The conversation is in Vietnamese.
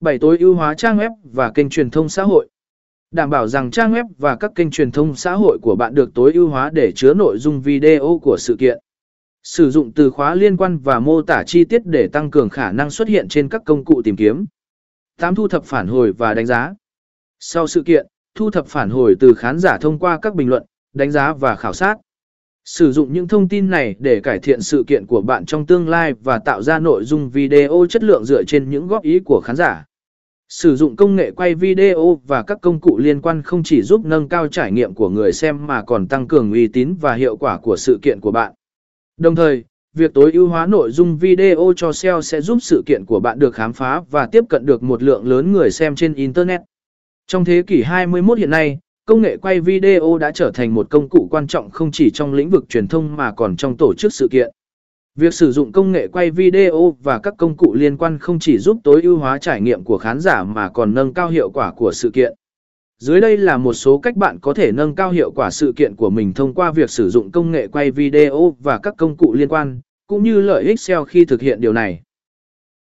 bảy tối ưu hóa trang web và kênh truyền thông xã hội. Đảm bảo rằng trang web và các kênh truyền thông xã hội của bạn được tối ưu hóa để chứa nội dung video của sự kiện. Sử dụng từ khóa liên quan và mô tả chi tiết để tăng cường khả năng xuất hiện trên các công cụ tìm kiếm. 8. Thu thập phản hồi và đánh giá. Sau sự kiện, thu thập phản hồi từ khán giả thông qua các bình luận, đánh giá và khảo sát. Sử dụng những thông tin này để cải thiện sự kiện của bạn trong tương lai và tạo ra nội dung video chất lượng dựa trên những góp ý của khán giả. Sử dụng công nghệ quay video và các công cụ liên quan không chỉ giúp nâng cao trải nghiệm của người xem mà còn tăng cường uy tín và hiệu quả của sự kiện của bạn. Đồng thời, việc tối ưu hóa nội dung video cho SEO sẽ giúp sự kiện của bạn được khám phá và tiếp cận được một lượng lớn người xem trên Internet. Trong thế kỷ 21 hiện nay, công nghệ quay video đã trở thành một công cụ quan trọng không chỉ trong lĩnh vực truyền thông mà còn trong tổ chức sự kiện. Việc sử dụng công nghệ quay video và các công cụ liên quan không chỉ giúp tối ưu hóa trải nghiệm của khán giả mà còn nâng cao hiệu quả của sự kiện. Dưới đây là một số cách bạn có thể nâng cao hiệu quả sự kiện của mình thông qua việc sử dụng công nghệ quay video và các công cụ liên quan, cũng như lợi ích SEO khi thực hiện điều này.